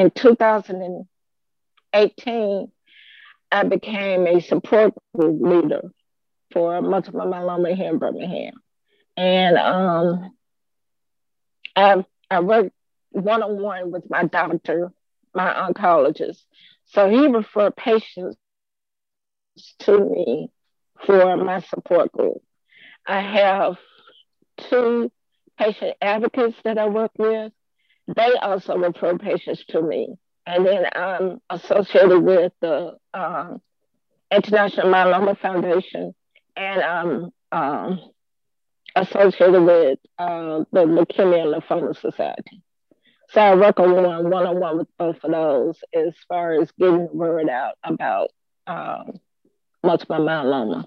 in 2018, I became a support group leader for multiple myeloma here in Birmingham. And um, I, I worked one on one with my doctor, my oncologist. So he referred patients to me for my support group. I have two patient advocates that I work with. They also refer patients to me. And then I'm associated with the um, International Myeloma Foundation and I'm um, associated with uh, the Leukemia and Lymphoma Society. So I work on one one on one with both of those as far as getting the word out about um, multiple myeloma.